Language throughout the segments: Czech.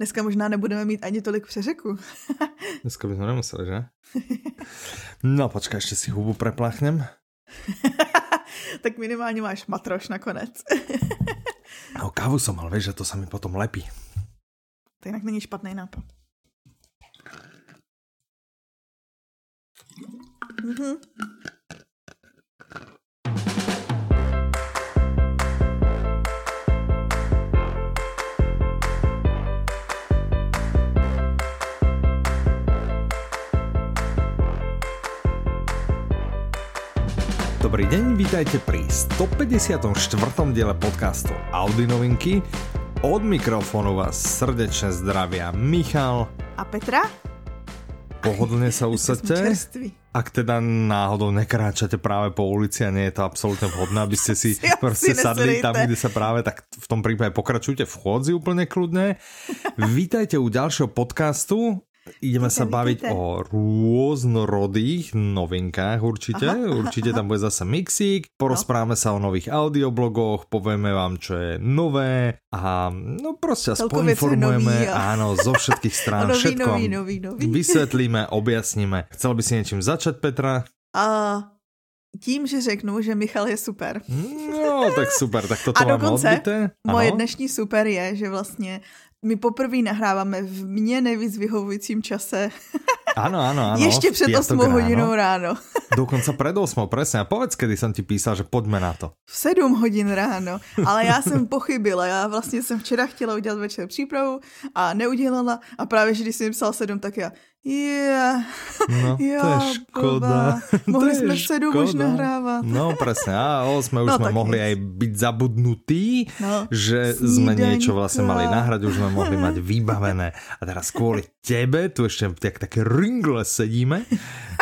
Dneska možná nebudeme mít ani tolik přeřeku. Dneska bychom nemuseli, že? No, počkej, ještě si hubu prepláchnem. tak minimálně máš matroš nakonec. no, kávu som mal, vieš, že to sa mi potom lepí. To jinak není špatný nápad. Mm-hmm. Dobrý deň, vítajte pri 154. diele podcastu Audi novinky. Od mikrofónu vás srdečne zdravia Michal a Petra. Pohodlne sa usadte. Ak teda náhodou nekráčate práve po ulici a nie je to absolútne vhodné, aby ste si, si proste sadli tam, kde sa práve, tak v tom prípade pokračujte v chôdzi úplne kľudne. Vítajte u ďalšieho podcastu Ideme sa baviť víte. o rôznorodých novinkách určite. Aha, určite tam bude zase mixík. Porozprávame no. sa o nových audioblogoch, povieme vám, čo je nové a no proste aspoň informujeme, a... áno, zo všetkých strán nový, všetko nový, nový, nový. vysvetlíme, objasníme. Chcel by si niečím začať, Petra? A tím, že řeknu, že Michal je super. No, tak super, tak toto A dokonce odbité. moje dnešní super je, že vlastně my poprvé nahráváme v mně nejvíc vyhovujícím čase. Áno, áno, áno. Ještě před 8 hodinou ráno. Dokonca pred 8, presne. A povedz, kedy jsem ti písal, že pojďme na to. V 7 hodin ráno. Ale já jsem pochybila. Já vlastně jsem včera chtěla udělat večer přípravu a neudělala. A právě, když jsem psal 7, tak já Yeah. No, jo, to je škoda. Mohli to jsme sedm už nahrávat. No presne, a o sme už no, sme mohli nic. aj byť zabudnutí, no, že snídaňka. sme niečo vlastne mali nahrať, už sme mohli mať vybavené. A teraz kvôli tebe, tu ešte tak, také ringle sedíme.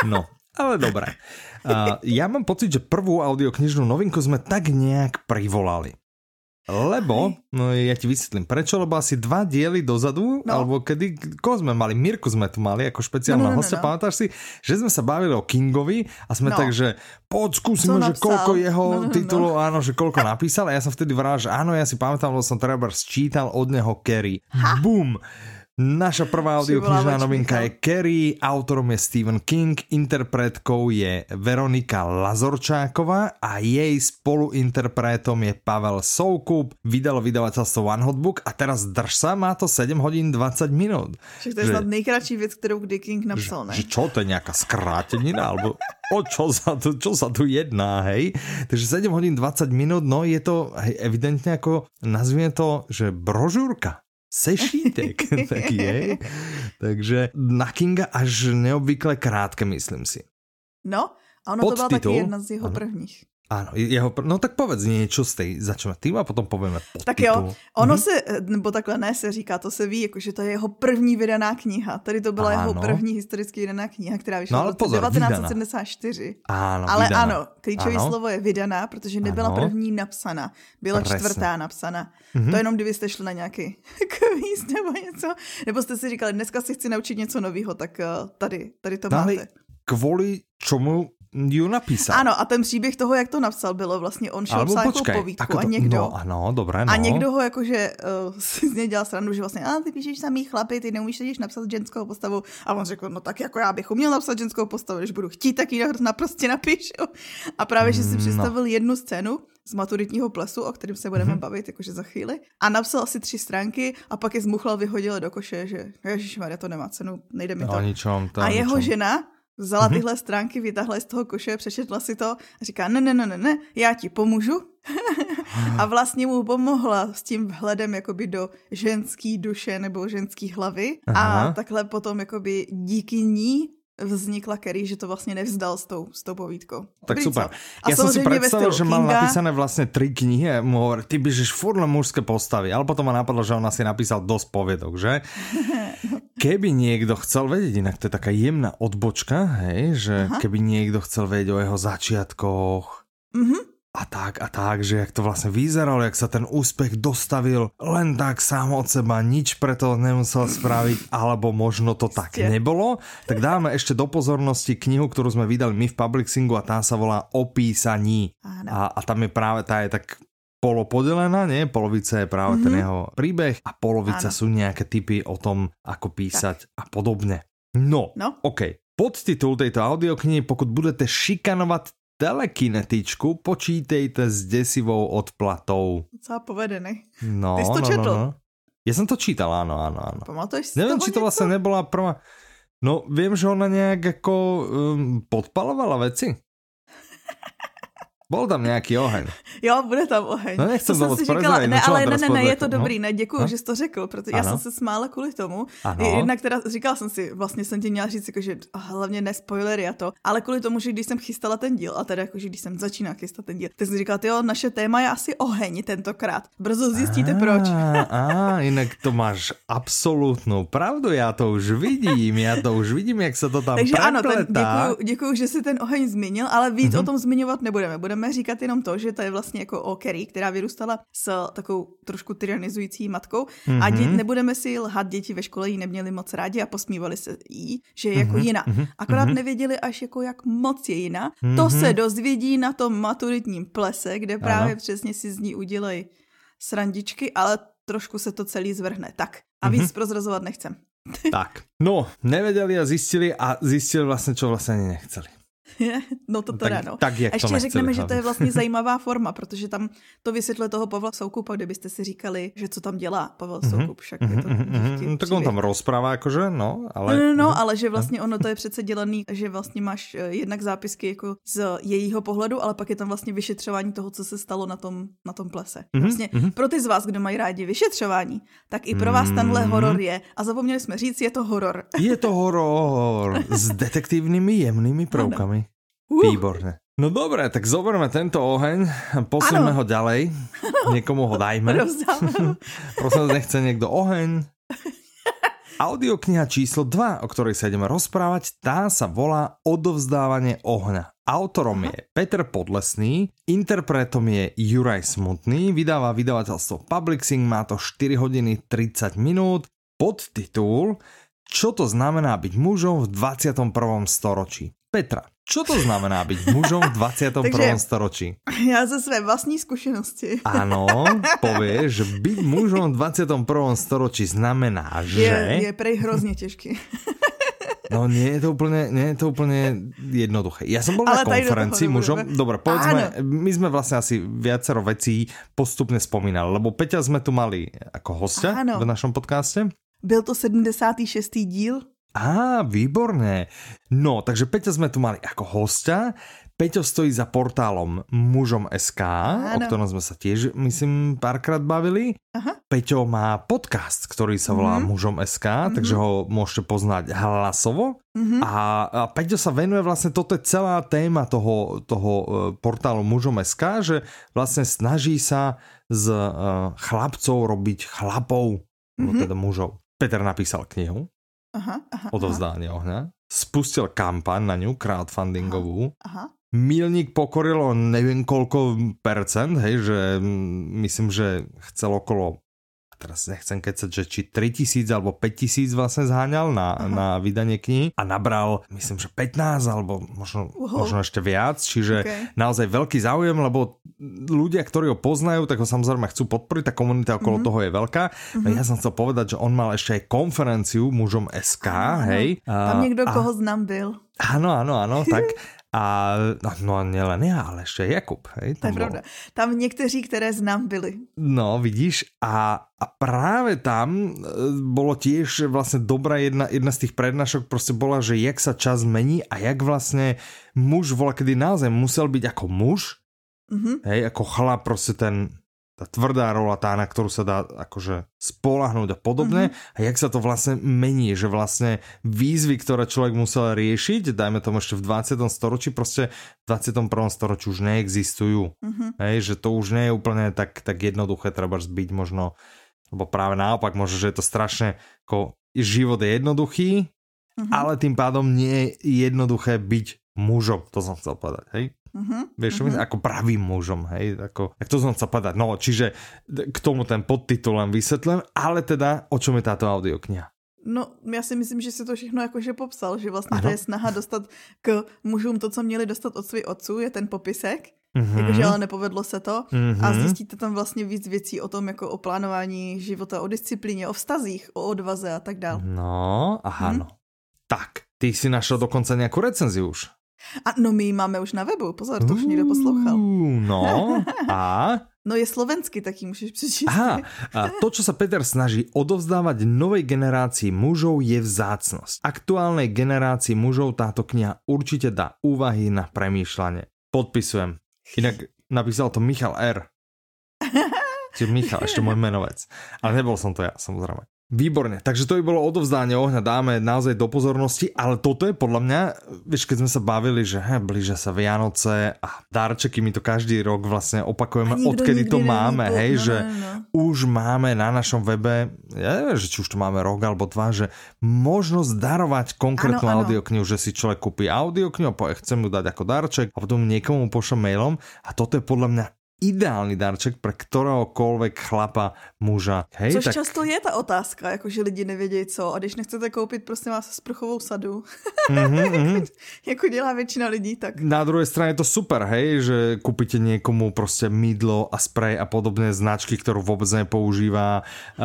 No, ale dobré. Uh, ja mám pocit, že prvú audioknižnú novinku sme tak nejak privolali. Lebo, no ja ti vysvetlím prečo, lebo asi dva diely dozadu, no. alebo kedy, koho sme mali, Mirku sme tu mali ako špeciálna no, no, no, hostia, no, no. pamätáš si, že sme sa bavili o Kingovi a sme no. tak, že poď skúsime, že koľko jeho no, no, titulov, no. áno, že koľko napísal a ja som vtedy vral, že áno, ja si pamätám, lebo som treba sčítal od neho Kerry. Bum! Naša prvá audioknižná novinka je Kerry, autorom je Stephen King, interpretkou je Veronika Lazorčáková a jej spoluinterpretom je Pavel Soukup. Vydalo vydavateľstvo One Hot Book a teraz drž sa, má to 7 hodín 20 minút. Čiže to je že, snad nejkratší věc, kterou kdy King napsal, ne? Že, že čo, to je nejaká skrátenina, alebo o čo sa, tu, čo sa tu jedná, hej? Takže 7 hodín 20 minút, no je to hej, evidentne ako, nazvime to, že brožúrka sešítek taký, je. Takže na Kinga až neobvykle krátke, myslím si. No, a ono Podtitul, to byla taky jedna z jeho ano. prvních. Ano, jeho, no tak povedz něco z tej, začneme tým a potom povíme podtitul. Tak jo, ono mm-hmm. se, nebo takhle ne se říká, to se ví, jakože to je jeho první vydaná kniha. Tady to byla ano. jeho první historicky vydaná kniha, která vyšla no, v roce 1974. Ano, ale vydaná. ano, klíčové ano. slovo je vydaná, protože nebyla ano. první napsaná, byla Presne. čtvrtá napsaná. Mm-hmm. To jenom kdybyste šli na nějaký kvíz nebo něco, nebo jste si říkali, dneska si chci naučit něco nového, tak uh, tady, tady to no, máte. Kvůli čemu ju napísal. Ano, a ten příběh toho, jak to napsal, bylo vlastně, on šel psát jako povídku to, a někdo... No, ano, dobré, no. A někdo ho jakože uh, si z něj dělal stranu, že vlastně, a ty píšeš samý chlapy, ty neumíš teď napsat ženskou postavu. A on řekl, no tak jako já bych uměl napsat ženskou postavu, když budu chtít, tak ji naprosto napíšu. A právě, že si no. představil jednu scénu, z maturitního plesu, o kterém se budeme mm-hmm. bavit jakože za chvíli. A napsal asi tři stránky a pak je zmuchlal, vyhodil do koše, že Maria to nemá cenu, nejde mi to. No, ničom, to a jeho ničom. žena Vzala mm-hmm. tyhle stránky, vytáhla z toho koše, přečetla si to a říká, ne, ne, ne, ne, ne, já ti pomůžu. a vlastně mu pomohla s tím vhledem jakoby do ženský duše nebo ženský hlavy. Aha. A takhle potom jakoby díky ní vznikla Kerry, že to vlastně nevzdal s tou, s tou povídkou. Tak super. A ja som si predstavil, že mal Kinga... napísané vlastne tri knihy a mu hovorí, ty běžeš furt mužské postavy, ale potom ma napadlo, že on asi napísal dosť poviedok, že? Keby niekto chcel vedieť, inak to je taká jemná odbočka, hej, že Aha. keby niekto chcel vedieť o jeho začiatkoch, mm-hmm a tak a tak, že jak to vlastně vyzeralo, jak sa ten úspech dostavil len tak sám od seba, nič preto nemusel spraviť, alebo možno to tak nebolo, tak dáme ešte do pozornosti knihu, ktorú sme vydali my v Publixingu a tá sa volá Opísaní. A, a tam je práve, tá je tak polopodelená, nie? Polovica je práve mm-hmm. ten mhm. jeho príbeh a polovica ano. sú nejaké typy o tom, ako písať tak. a podobne. No, no. OK. Podtitul tejto audioknihy, pokud budete šikanovat telekinetičku, počítejte s desivou odplatou. Docela povedený. No, Ty jsi to no, četl? No, no. Ja som to čítal, áno, áno, áno. Pamatuješ si Neviem, či to vlastne nebola prvá... No, viem, že ona nejak ako um, podpalovala veci. Bol tam nějaký oheň. Jo, bude tam oheň. No nechcem to, to si říkala, ne, ale ne, ne, ne, je to dobrý, no? ne, děkuji, no? že jsi to řekl, protože ano. já jsem se smála kvůli tomu. Ano. Jednak teda říkala jsem si, vlastně jsem ti měla říct, jako, že hlavně ne spoilery a to, ale kvůli tomu, že když jsem chystala ten díl, a teda jako, že když jsem začínala chystat ten díl, tak jsem říkala, jo, naše téma je asi oheň tentokrát. Brzo zjistíte a, proč. A, jinak to máš absolutnou pravdu, já to už vidím, já to už vidím, jak se to tam Takže ano, ten, děkuju, děkuju, že si ten oheň zmínil, ale víc mm-hmm. o tom zmiňovat nebudeme. Budeme budeme říkat jenom to, že to je vlastně jako o Kerry, která vyrůstala s takovou trošku tyranizující matkou mm-hmm. a dě- mhm. nebudeme si lhat, děti ve škole jí neměli moc rádi a posmívali se jí, že je jako mm-hmm. jiná. Mm-hmm. Akorát mm-hmm. nevěděli až jako jak moc je jiná. Mm-hmm. To se dozvědí na tom maturitním plese, kde právě ano. přesně si z ní udělají srandičky, ale trošku se to celý zvrhne. Tak a víc mm-hmm. prozrazovat nechcem. tak, no, nevěděli a zjistili a zjistili vlastně, čo vlastně ani nechceli. no to teda, tak, no. Tak jak Ještě řekneme, že to je vlastně zajímavá forma, protože tam to vysvětluje toho Pavla Soukupa, kdybyste si říkali, že co tam dělá Pavel mm-hmm. Soukup, však je to mm-hmm. Tak on tam rozprává jakože, no, ale... No, no, no, ale že vlastně ono to je přece dělaný, že vlastně máš eh, jednak zápisky jako z jejího pohledu, ale pak je tam vlastně vyšetřování toho, co se stalo na tom, na tom plese. Vlastně pro ty z vás, kdo mají rádi vyšetřování, tak i pro vás tenhle horor je. A zapomněli jsme říct, je to horor. Je to horor s detektivními jemnými prvkami. Uh. Výborné. No dobré, tak zoberme tento oheň, posuňme ho ďalej, niekomu ho dajme. Prosím, nechce niekto oheň. Audiokniha číslo 2, o ktorej sa ideme rozprávať, tá sa volá Odovzdávanie ohňa. Autorom je Peter Podlesný, interpretom je Juraj Smutný, vydáva vydavateľstvo Publixing, má to 4 hodiny 30 minút, podtitul Čo to znamená byť mužom v 21. storočí? Petra, čo to znamená být mužom v 21. Takže storočí? Já ze své vlastní zkušenosti. Ano, pověš, že být mužom v 21. storočí znamená, že... Je, je prej hrozně těžký. No nie je to úplně, nie je to úplně jednoduché. Já jsem byl na konferenci mužom, dobre, povedzme, my jsme vlastně asi viacero vecí postupně spomínali, lebo Peťa jsme tu mali jako hostia v našem podcaste. Byl to 76. díl Á, výborné. No, takže Peťa sme tu mali ako hostia. Peťo stojí za portálom mužom.sk, o ktorom sme sa tiež, myslím, párkrát bavili. Aha. Peťo má podcast, ktorý sa volá mm-hmm. mužom.sk, mm-hmm. takže ho môžete poznať hlasovo. Mm-hmm. A, a Peťo sa venuje vlastne, toto je celá téma toho, toho uh, portálu mužom.sk, že vlastne snaží sa z uh, chlapcov robiť chlapov, mm-hmm. teda mužov. Peter napísal knihu, aha, aha, odovzdání ohňa. Spustil kampaň na ňu, crowdfundingovú. Aha, aha. Milník pokorilo nevím kolko percent, hej, že myslím, že chcel okolo teraz nechcem kecať, že či 3000 alebo 5000 vlastne zháňal na, na vydanie knihy a nabral, myslím, že 15 alebo možno, uh-huh. možno ešte viac, čiže okay. naozaj veľký záujem, lebo ľudia, ktorí ho poznajú, tak ho samozrejme chcú podporiť, tá komunita okolo uh-huh. toho je veľká. No ja som chcel povedať, že on mal ešte aj konferenciu mužom SK, uh-huh. hej. Tam niekto, a... koho znám byl. Áno, áno, áno, tak A no, nielen já, ale ještě Jakub. Hej, tam to je bol. pravda. Tam někteří, které znám, byli. No, vidíš, a, a právě tam e, bolo tiež vlastně dobrá jedna, jedna z těch prednášok prostě bola, že jak sa čas mení a jak vlastně muž vola, kedy naozaj musel být jako muž, mm-hmm. hej, jako chlap prostě ten tá tvrdá rola, tá, na ktorú sa dá akože spolahnúť a podobne. Mm-hmm. A jak sa to vlastne mení, že vlastne výzvy, ktoré človek musel riešiť, dajme tomu ešte v 20. storočí, prostě v 21. storočí už neexistujú. Mm-hmm. Hej, že to už nie je úplne tak, tak jednoduché, treba zbyť možno, lebo práve naopak, možno, že je to strašne, ako život je jednoduchý, mm-hmm. ale tým pádom nie je jednoduché byť mužom, to som chcel povedať, hej? Uh-huh, Vieš, uh-huh. ako pravým mužom, hej, ako, tak to som sa povedať. No, čiže k tomu ten podtitul len vysvetlím, ale teda, o čom je táto audiokniha? No, já si myslím, že si to všechno jakože popsal, že vlastně ano. to je snaha dostat k mužům to, co měli dostat od svých otců, je ten popisek. mm-hmm. jakože ale nepovedlo se to mm-hmm. a zjistíte tam vlastně víc věcí o tom, jako o plánování života, o disciplíně, o vztazích, o odvaze a tak dále. No, aha, hmm? no. Tak, ty si našel dokonce nějakou recenzi už. A no my ji máme už na webu, pozor, to už někdo poslouchal. No, a? No je slovensky, tak ji můžeš přečíst. Aha, a to, čo sa Peter snaží odovzdávať novej generácii mužov je vzácnosť. Aktuálnej generácii mužov táto kniha určite dá úvahy na premýšľanie. Podpisujem. Inak napísal to Michal R. Čiže Michal, ešte môj menovec. Ale nebol som to ja, samozrejme. Výborne, takže to by bolo odovzdanie ohňa, dáme naozaj do pozornosti, ale toto je podľa mňa, vieš, keď sme sa bavili, že he, blíže sa Vianoce a darčeky, my to každý rok vlastne opakujeme, odkedy to máme, hej, no, že no, no. už máme na našom webe, ja neviem, že či už to máme rok alebo dva, že možnosť darovať konkrétnu ano, ano. audioknihu, že si človek kúpi audioknihu a povie, chcem ju dať ako darček a potom niekomu pošle mailom a toto je podľa mňa ideální darček pro ktoréhokoliv chlapa, muža. Hej, Což tak... často je ta otázka, jako že lidi nevědějí co a když nechcete koupit prosím vás sprchovou sadu, mm-hmm, mm-hmm. jako dělá většina lidí, tak. Na druhé straně je to super, hej, že koupíte někomu prostě mydlo a sprej a podobné značky, kterou vůbec nepoužívá, uh,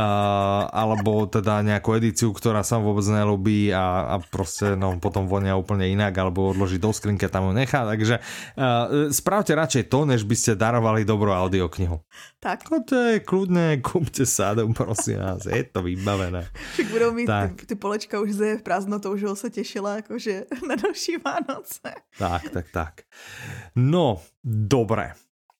alebo teda nějakou edici, která sa vůbec nelubí a, a prostě no, potom vonia úplně jinak, alebo odloží do skrinky tam ho nechá, takže uh, spravte radšej to, než byste darovali mali dobrú audioknihu. Tak. No to je kľudné, kúpte sádom, prosím vás, je to vybavené. Však budou mít tak. ty, ty polečka už v prázdnotou, že se těšila jakože na další Vánoce. Tak, tak, tak. No, dobré.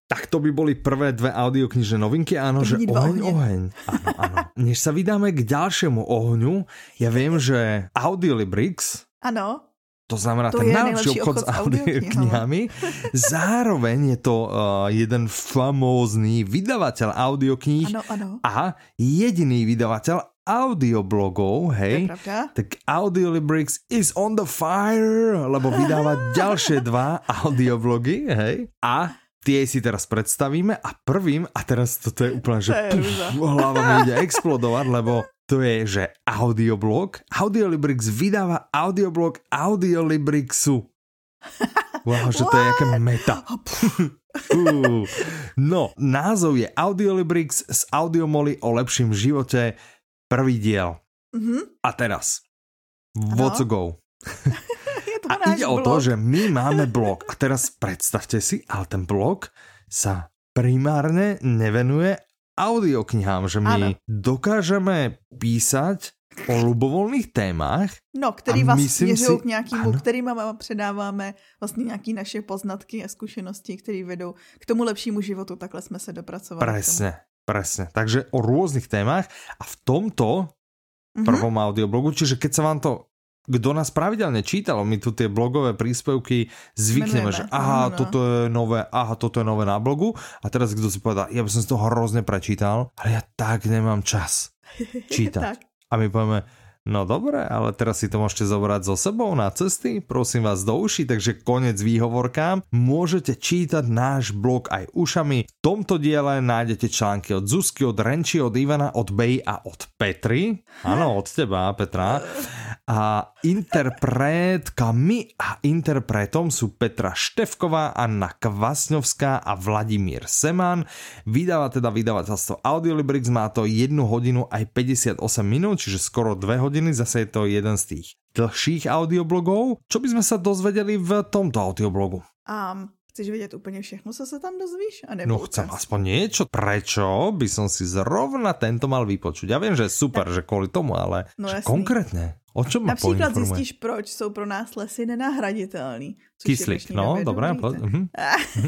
Tak to by boli prvé dve audioknižné novinky, áno, že oheň, ohne. oheň. Áno, áno. Než sa vydáme k ďalšiemu ohňu, ja viem, že Audiolibrix Ano to znamená to ten najlepší obchod s audioknihami. Zároveň je to uh, jeden vydavateľ audiokníh ano, ano. a jediný vydavateľ audioblogov, hej, tak Audiolibrix is on the fire, lebo vydáva ďalšie dva audioblogy, hej, a tie si teraz predstavíme a prvým, a teraz toto je úplne, že puf, hlava mi ide explodovať, lebo to je, že audioblog. Audiolibrix vydáva audioblog Audiolibrixu. Wow, že to je jaké meta. uh, no, názov je Audiolibrix z Audiomoly o lepším živote, prvý diel. Mm-hmm. A teraz, what's go? a ide blog. o to, že my máme blog. A teraz predstavte si, ale ten blog sa primárne nevenuje audioknihám, že my ano. dokážeme písať o lubovolných témach. No, který vás směřují si... k nějakému, ano. kterým předáváme vlastně nějaké naše poznatky a zkušenosti, které vedou k tomu lepšímu životu. Takhle jsme se dopracovali. Presne, presne. Takže o různých témach a v tomto mhm. prvom mm-hmm. audioblogu, čiže keď sa vám to kdo nás pravidelne čítal, my tu tie blogové príspevky zvykneme, Menujeme. že aha, no. toto je nové, aha, toto je nové na blogu a teraz kdo si povedal, ja by som si to hrozne prečítal, ale ja tak nemám čas čítať. a my povieme, No dobré, ale teraz si to môžete zobrať so sebou na cesty, prosím vás do uši, takže konec výhovorkám. Môžete čítať náš blog aj ušami. V tomto diele nájdete články od Zuzky, od Renči, od Ivana, od Bej a od Petry. Áno, od teba, Petra. A interpretkami a interpretom sú Petra Števková, Anna Kvasňovská a Vladimír Seman. Vydáva teda vydavateľstvo Audiolibrix, má to 1 hodinu aj 58 minút, čiže skoro 2 hodiny, zase je to jeden z tých dlhších audioblogov. Čo by sme sa dozvedeli v tomto audioblogu? Um, Chceš vědět úplně všechno, co se tam dozvíš? A no chcem aspoň niečo. Prečo by som si zrovna tento mal vypočuť? Ja viem, že super, že kvůli tomu, ale no, konkrétně. O čem Například zjistíš, proč jsou pro nás lesy nenahraditelný. Kyslík, no, dobré. Po... Mhm.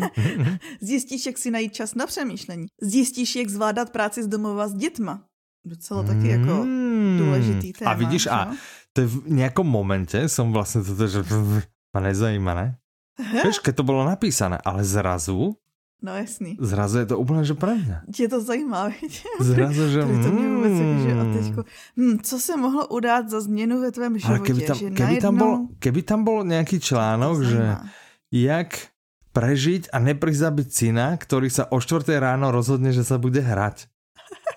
zjistíš, jak si najít čas na přemýšlení. Zjistíš, jak zvládat práci z domova s dětma. Docela taky jako mm. důležitý téma. A vidíš, a to v nějakom momente som vlastně toto, že ma nezajíma, ne? Víš, keď to bylo napísané, ale zrazu No jasný. Zrazu je to úplně, že mě. Tě to zajímá, víš? Zrazu, že... to mě vůbec že a teďko, hm, co se mohlo udát za změnu ve tvém životě? Ale keby tam, že keby najednou... tam, bol, keby tam bol nějaký článok, že jak prežiť a neprizabiť syna, ktorý sa o 4 ráno rozhodne, že sa bude hrať.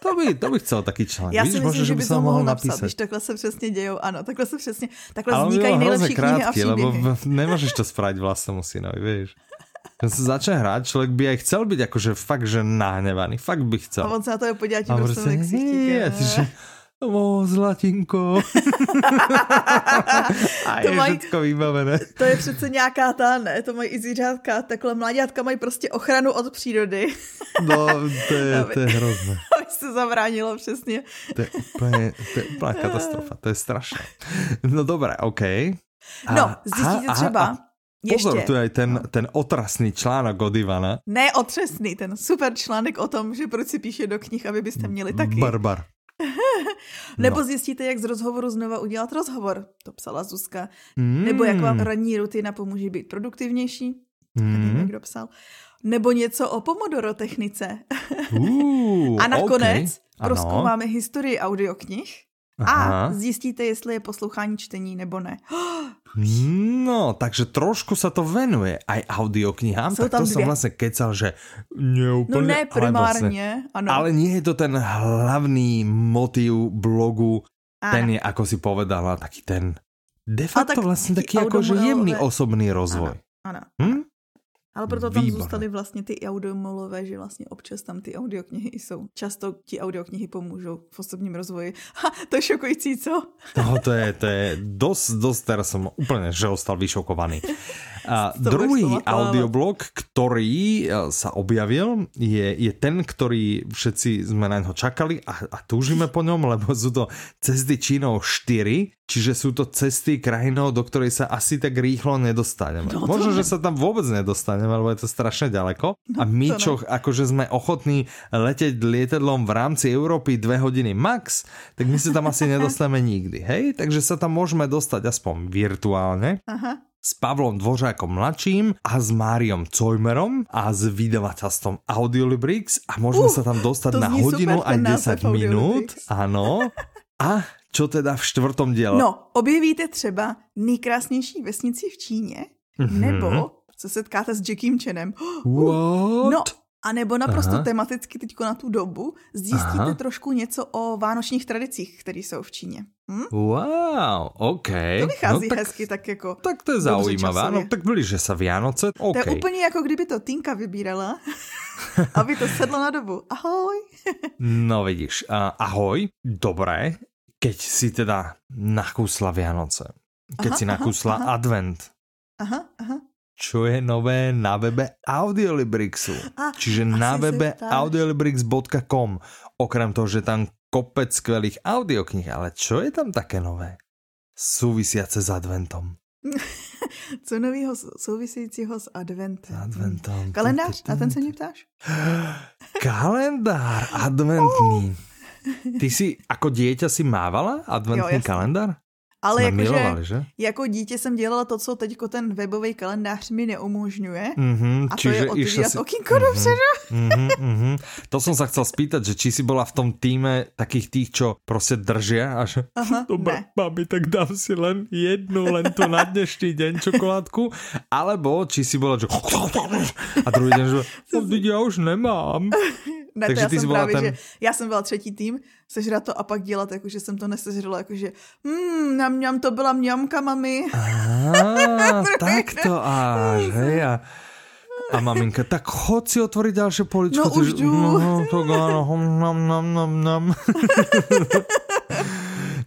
To by, to by chcel taký článek. Já si myslím, možná, že by to mohl napsat, napísat. Víš, takhle se přesně dějou, ano, takhle se přesně, takhle Ale vznikají nejlepší knihy a příběhy. lebo nemůžeš to spravit vlastnému synovi, víš. Keď sa začne hrať, člověk by aj chcel být jakože fakt, že nahnevaný. Fakt by chcel. A on se na to je podívá tím prostě ksichtíkem. O, zlatinko. a to je mají, všetko vybavené. To je přece nějaká ta, ne? To mají i zvířátka. Takhle mláďátka mají prostě ochranu od přírody. no, to je, to je hrozné. Aby se zabránilo přesně. To je úplně, to je úplná katastrofa. To je strašné. No dobré, OK. A, no, zjistíte třeba, a, Pozor, Ještě. tu je ten, no. ten otrasný článek od Ivana. Ne otřesný, ten super článek o tom, že proč si píše do knih, aby byste měli taky. Barbar. Nebo no. zjistíte, jak z rozhovoru znova udělat rozhovor, to psala Zuzka. Mm. Nebo jak vám ranní rutina pomůže být produktivnější, mm. nevím, kdo psal. Nebo něco o Pomodoro technice. Uh, A nakonec okay. proskoumáme historii audioknih. Aha. A zjistíte, jestli je poslouchání čtení nebo ne. No, takže trošku sa to venuje aj audioknihám, Jsou tak to dvě. som vlastne kecal, že neúplne. No ne primárně, ale, vlastne, ale nie je to ten hlavný motiv blogu, ano. ten je, ako si povedala, taký ten de facto tak vlastne taký akože jemný osobný rozvoj. Ano, ano. Hm? Ale proto tam Výborné. zůstaly vlastně ty audiomolové, že vlastně občas tam ty audioknihy jsou. Často ti audioknihy pomůžou v osobním rozvoji. Ha, to je šokující, co? No, to je, to je dosť, dosť, teraz som úplne, že ostal vyšokovaný. A druhý audioblog, ktorý e, sa objavil, je, je ten, ktorý všetci sme na ňo čakali a, a túžime po ňom, lebo sú to cesty Čínou 4, čiže sú to cesty krajinou, do ktorej sa asi tak rýchlo nedostaneme. No, Možno, že sa tam vôbec nedostaneme, lebo je to strašne ďaleko. No, a my, čo akože sme ochotní leteť lietadlom v rámci Európy dve hodiny max, tak my sa tam asi nedostaneme nikdy, hej? Takže sa tam môžeme dostať aspoň virtuálne. Aha s Pavlom Dvořákom mladším a s Máriom Cojmerom a s vydavateľstvom Audiolibrix a môžeme uh, sa tam dostať na hodinu aj 10 minút. Áno. A čo teda v čtvrtom diele? No, objevíte třeba nejkrásnější vesnici v Číně, mm-hmm. nebo se setkáte s Jackiem Chenem. What? No, a nebo naprosto Aha. tematicky teď na tu dobu zjistíte Aha. trošku něco o vánočních tradicích, které jsou v Číně. Hm? Wow, OK. To vychází no, tak, hezky, tak jako... Tak to je zaujímavé, no tak blíže sa Vianoce, OK. To je úplně jako kdyby to Tinka vybírala, aby to sedlo na dobu. Ahoj. no vidíš, uh, ahoj, dobré, keď si teda nakúsla Vianoce, keď aha, si nakúsla aha, aha. advent. Aha, aha čo je nové na webe Audiolibrixu. A, Čiže na webe audiolibrix.com. Okrem toho, že tam kopec skvelých audioknih, ale čo je tam také nové? Súvisiace s adventom. Co nového souvisejícího s adventem? Adventom. Kalendář? A ten se mě ptáš? Kalendár adventný. Ty si ako dieťa si mávala adventný jo, kalendár? Ale jako, že? jako dítě jsem dělala to, co teď ten webový kalendář mi neumožňuje. Mm-hmm, a to je otvírat si... okýnko mm-hmm, dopředu. Mm-hmm, mm-hmm. To jsem se chcel spýtať, že či si byla v tom týme takých tých, čo prostě držia a že Aha, dobre, mami, tak dám si len jednu, len to na dnešní den čokoládku, alebo či si byla, že a druhý den, že já už nemám. Ne, Takže já ty jsem právě, ten... že já jsem byla třetí tým, sežrat to a pak dělat, jakože jsem to nesežrala, jakože hmm, na mňam to byla mňamka, mami. Aha, tak to až, hej, a, a maminka, tak chod si otvoriť ďalšie poličko. No už jdu. No, to áno, nam, nam, nam, nam.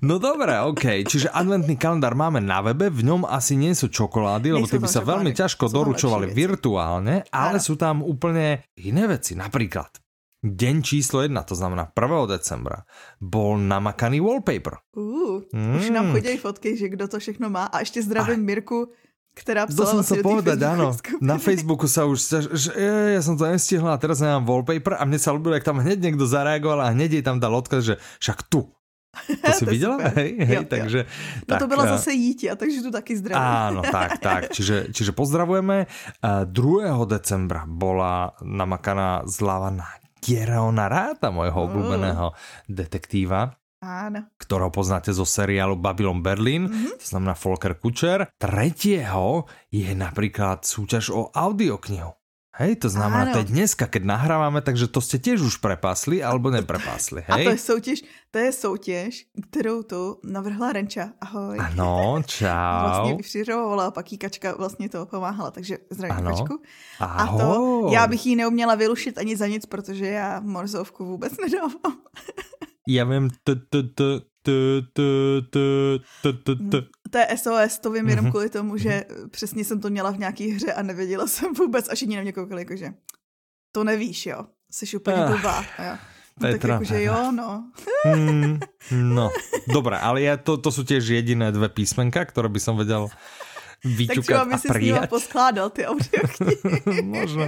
No dobré, OK. Čiže adventný kalendár máme na webe, v ňom asi nie sú čokolády, lebo tie by sa veľmi ťažko doručovali virtuálne, ale sú tam úplne iné veci. Napríklad deň číslo jedna, to znamená 1. decembra, bol namakaný wallpaper. Uh, mm. Už nám chodí fotky, že kdo to všechno má. A ještě zdravím a... Mirku, která psala to som sa povedať, áno. Na Facebooku sa už, že je, ja som to nestihla a teraz nemám wallpaper a mne sa ľúbilo, jak tam hneď niekto zareagoval a hneď jej tam dal odkaz, že však tu. To si viděla? Hej, hej, jo, takže, jo. No tak, to byla zase Jíti, a takže tu taky zdravím. Áno, tak, tak. Čiže, čiže pozdravujeme. 2. decembra bola namakaná zľava na Geraona Ráta, môjho mm. obľúbeného detektíva. Áno. Ktorého poznáte zo seriálu Babylon Berlin, mm-hmm. to znamená Volker Kučer. Tretieho je napríklad súťaž o audioknihu. Hej, to znamená, to je dneska, keď nahráváme, takže to jste těž už prepásli, alebo neprepásli, hej? A to je soutěž, to je soutěž, kterou tu navrhla Renča. Ahoj. Ano, čau. Vlastně přiřovala, pak jí Kačka vlastně to pomáhala, takže zdravím ano. Kačku. Ahoj. A to, já bych ji neuměla vylušit ani za nic, protože já morzovku vůbec nedávám. Já vím, t, t, t, to je SOS, to vím jenom mhm. kvůli tomu, že přesně jsem to měla v nějaký hře a nevěděla jsem vůbec, až ani na mě koukali, jakože to nevíš, jo, jsi úplně blbá. Jo. No, tak jakože jo, no. mm, no, dobré, ale ja, to, to jsou těž jediné dvě písmenka, které by som vedel vyťukat tak třeba by si s nima poskládal ty audioknihy. možno,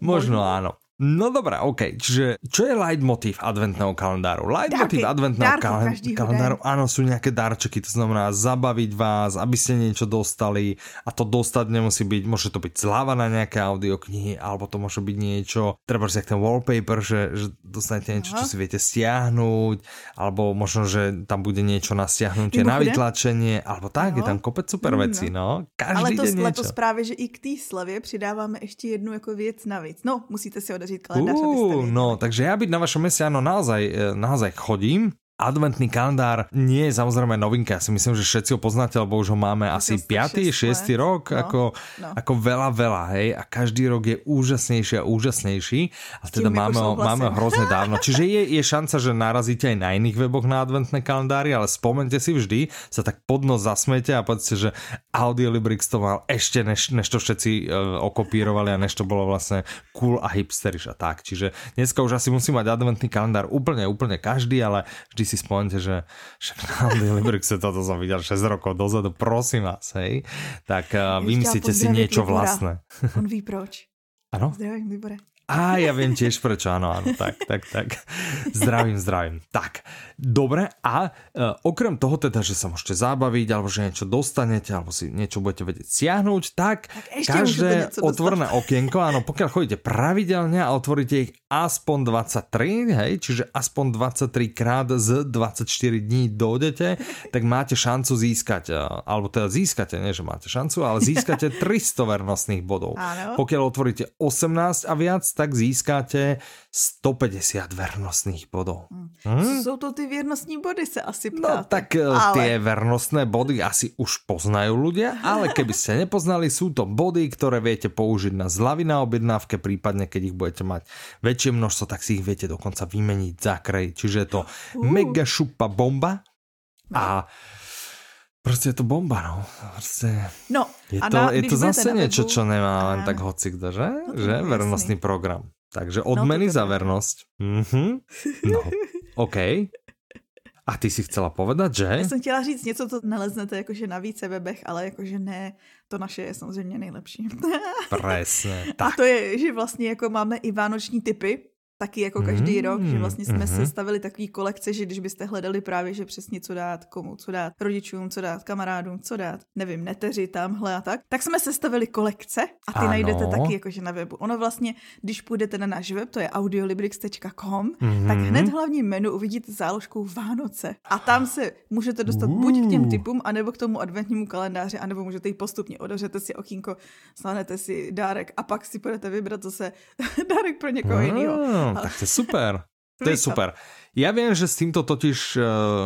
možno áno. No dobré, OK. Čiže čo je leitmotiv adventného kalendáru? Leitmotiv Dárky, adventného kalen kalendáru, áno, sú nejaké darčeky, to znamená zabaviť vás, aby ste niečo dostali a to dostať nemusí byť, môže to byť zľava na nejaké audioknihy, alebo to môže byť niečo, treba si ten wallpaper, že, že dostanete niečo, Aha. čo si viete stiahnuť, alebo možno, že tam bude niečo na stiahnutie, na vytlačenie, alebo tak, no. je tam kopec super mm, veci, no. Každý Ale to, letos právě, že i k té slavě přidáváme ještě jednu jako věc navíc. No, musíte si odezít kalendář, uh, No, takže ja byť na vašom meste, áno, naozaj, e, naozaj chodím Adventný kalendár nie je samozrejme novinka, si myslím, že všetci ho poznáte, lebo už ho máme asi 5. 6. rok, no, ako, no. ako veľa, veľa, hej, a každý rok je úžasnejší a úžasnejší, a teda máme ho, máme ho hrozne dávno. Čiže je, je šanca, že narazíte aj na iných weboch na adventné kalendári, ale spomente si vždy, sa tak pod nos zasmete a povedzte, že Audiolibrix to mal ešte, než, než to všetci uh, okopírovali a než to bolo vlastne cool a hipsteriš a tak. Čiže dneska už asi musí mať adventný kalendár úplne, úplne každý, ale vždy vždy si spomente, že však na Librixe toto som videl 6 rokov dozadu, prosím vás, hej, tak uh, vymyslíte si niečo vlastné. On ví proč. Ano? Zdravím, Libore. A ja viem tiež prečo, áno, áno, tak, tak, tak. Zdravím, zdravím. Tak, dobre, a e, okrem toho teda, že sa môžete zabaviť, alebo že niečo dostanete, alebo si niečo budete vedieť siahnuť, tak, tak každé otvorné okienko, áno, pokiaľ chodíte pravidelne a otvoríte ich aspoň 23, hej, čiže aspoň 23 krát z 24 dní dojdete, tak máte šancu získať, e, alebo teda získate, nie že máte šancu, ale získate 300 vernostných bodov. Áno. Pokiaľ otvoríte 18 a viac, tak získáte 150 vernostných bodů. Hm? Jsou to ty věrnostní body, se asi no, ptáte. No tak eh, ale... tie vernostné body asi už poznají ľudia, ale keby ste nepoznali, sú to body, ktoré viete použiť na zľavy na objednávke, prípadne keď ich budete mať väčšie množstvo, tak si ich viete dokonca vymeniť za krej. Čiže je to uh. mega šupa bomba a Prostě je to bomba, no. Prostě no je to, na, je to zase něco, co nemá len tak hoci kdo, že? No že? Vernostný program. Takže odmeny no, za vernosť. Mm-hmm. No, OK. A ty si chcela povedat, že? Já jsem chtěla říct něco, co naleznete jakože na více webech, ale jakože ne, to naše je samozřejmě nejlepší. Presne. Tak. A to je, že vlastně jako máme i vánoční typy, taky jako každý mm, rok, že vlastně jsme mm-hmm. sestavili takový kolekce, že když byste hledali právě, že přesně co dát, komu, co dát, rodičům, co dát, kamarádům, co dát, nevím, neteři tamhle a tak, tak jsme sestavili kolekce a ty ano. najdete taky jakože na webu. Ono vlastně, když půjdete na náš web, to je audiolibrix.com, mm-hmm. tak hned v hlavním menu uvidíte záložku Vánoce a tam se můžete dostat uh. buď k těm typům, anebo k tomu adventnímu kalendáři, anebo můžete jít postupně, otevřete si okýnko, stanete si dárek a pak si budete vybrat zase dárek pro někoho jiného. Tak to je super. To je super. Ja viem, že s týmto totiž uh,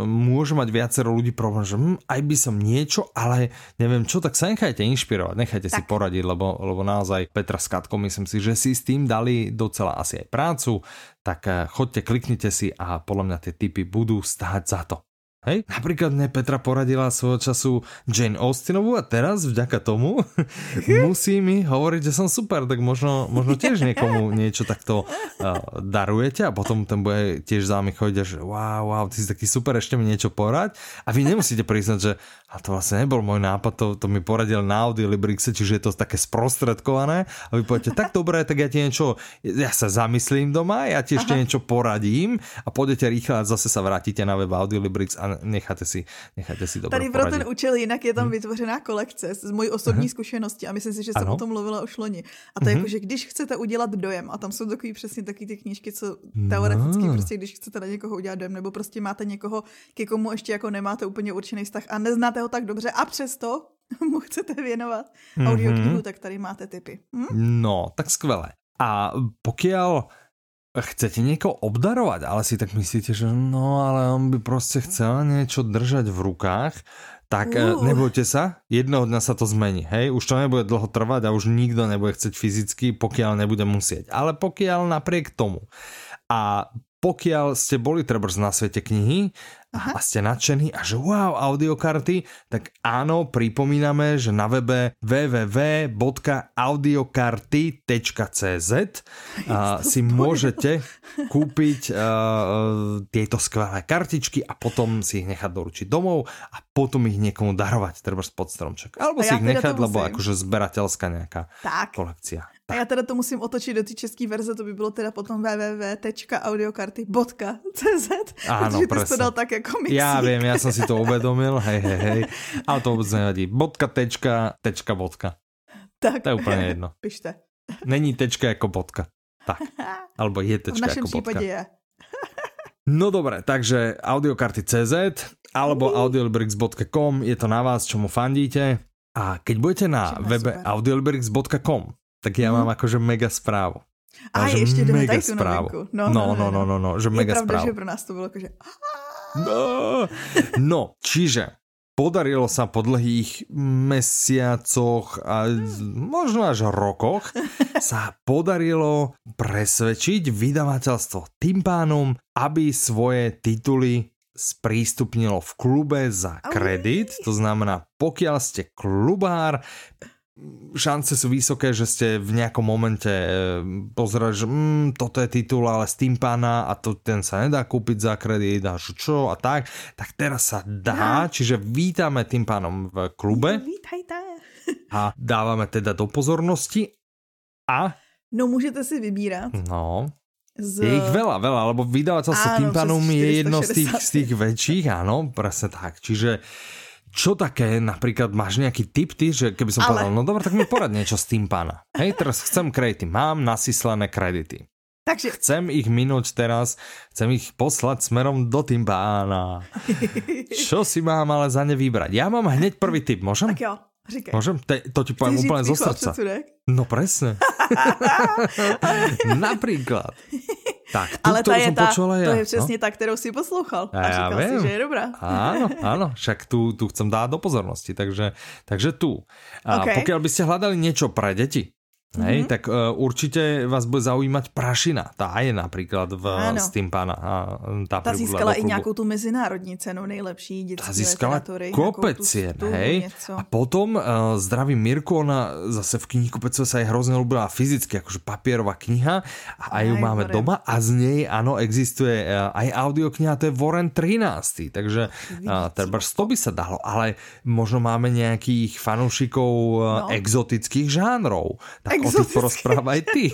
môže mať viacero ľudí problém, že hm, aj by som niečo, ale neviem čo, tak sa nechajte inšpirovať, nechajte tak. si poradiť, lebo, lebo naozaj Petra s Katkou myslím si, že si s tým dali docela asi aj prácu, tak uh, chodte, kliknite si a podľa mňa tie typy budú stáť za to. Hej? Napríklad mne Petra poradila svojho času Jane Austenovú a teraz vďaka tomu musí mi hovoriť, že som super, tak možno, možno tiež niekomu niečo takto uh, darujete a potom ten bude tiež za vami chodiť že wow, wow, ty si taký super, ešte mi niečo porať a vy nemusíte priznať, že a to vlastne nebol môj nápad, to, to mi poradil na Audiolibrixe, čiže je to také sprostredkované a vy poviete, tak dobré, tak ja ti niečo, ja sa zamyslím doma, ja ti Aha. niečo poradím a pôjdete rýchle a zase sa vrátite na web Audiolibrix a necháte si, necháte si dobro Tady pro poradit. ten účel jinak je tam hmm. vytvořená kolekce z mojí osobní Aha. zkušenosti a myslím si, že jsem ano. o tom mluvila už loni. A to je mhm. jako, že když chcete udělat dojem, a tam jsou takový přesně taky ty knížky, co teoreticky no. prostě, když chcete na někoho udělat dojem, nebo prostě máte někoho, ke komu ještě jako nemáte úplně určený vztah a neznáte ho tak dobře a přesto mu chcete věnovat mm-hmm. audioknihu, tak tady máte tipy. Hm? No, tak skvelé. A pokiaľ chcete niekoho obdarovať, ale si tak myslíte, že no, ale on by prostě chcel niečo držať v rukách, tak uh. nebojte sa, jednoho dňa sa to zmení, hej, už to nebude dlho trvať a už nikto nebude chcieť fyzicky, pokiaľ nebude musieť. Ale pokiaľ napriek tomu a pokiaľ ste boli trebárs na svete knihy Aha. a ste nadšení a že wow, audiokarty, tak áno, pripomíname, že na webe www.audiokarty.cz si môžete kúpiť uh, tieto skvelé kartičky a potom si ich nechať doručiť domov a potom ich niekomu darovať, treba pod stromček. Alebo si ich nechať, lebo akože zberateľská nejaká tak. kolekcia. A já teda to musím otočit do té české verze, to by bylo teda potom www.audiokarty.cz Áno, presne. to dal tak jako mixík. Já vím, já jsem si to uvedomil, hej, hej, hej. Ale to vůbec nevadí. Bodka, tečka, tečka, bodka. Tak. To je úplně jedno. Pište. Není tečka jako bodka. Tak. Alebo je tečka v našem jako bodka. je. No dobré, takže audiokarty.cz alebo audiolibrix.com, je to na vás, čomu fandíte. A keď budete na webe audiolibrix.com, tak ja mám akože mega správu. A, a ještě jdeme mega správu. No, no, no, no, no, no, že mega je pravda, správu. že pro nás to bylo jakože... No, no, čiže podarilo sa po dlhých mesiacoch a možno až rokoch sa podarilo presvedčiť vydavateľstvo tým pánom, aby svoje tituly sprístupnilo v klube za kredit. To znamená, pokiaľ ste klubár, šance sú vysoké, že ste v nejakom momente eh, pozerali, že mm, toto je titul, ale Steampana a to, ten sa nedá kúpiť za kredit a čo a tak, tak teraz sa dá, ja. čiže vítame tým pánom v klube. Vítajte. A dávame teda do pozornosti a... No můžete si vybírat. No. Z... Je ich veľa, veľa, lebo vydavateľstvo tým pánom je jedno z tých, z tých väčších, áno, presne tak. Čiže čo také, napríklad máš nejaký tip ty, že keby som Ale... povedal, no dobré, tak mi porad niečo s tým pána. Hej, teraz chcem kredity, mám nasyslané kredity. Takže... Chcem ich minúť teraz, chcem ich poslať smerom do tým pána. Čo si mám ale za ne vybrať? Ja mám hneď prvý tip, môžem? Tak jo, říkaj. Môžem? Te, to ti poviem úplne zo srdca. No presne. Napríklad. Tak, tu, Ale ta je, ta, to ja. je přesně no? ta, kterou si poslouchal. A, a říkal si, že je dobrá. Áno, áno, však tu, tu chcem dát do pozornosti, takže, takže tu. A okay. pokiaľ by ste hľadali niečo pre deti, Mm-hmm. Hej, tak uh, určite vás bude zaujímať Prašina. Tá je napríklad v ano. Steam pána. A tá, tá získala i nějakou tu mezinárodní cenu nejlepší dětské získala literatury. kopec cien, hej. Něco. A potom uh, zdravím Mirku, ona zase v knihkupectve sa jej hrozne ľúbila fyzicky, akože papierová kniha a aj ju máme vorem. doma a z nej, áno, existuje uh, aj audiokniha, to je Warren 13. Takže uh, treba to by sa dalo, ale možno máme nejakých fanúšikov uh, no. exotických žánrov. Tak o tých porozprávaj ty.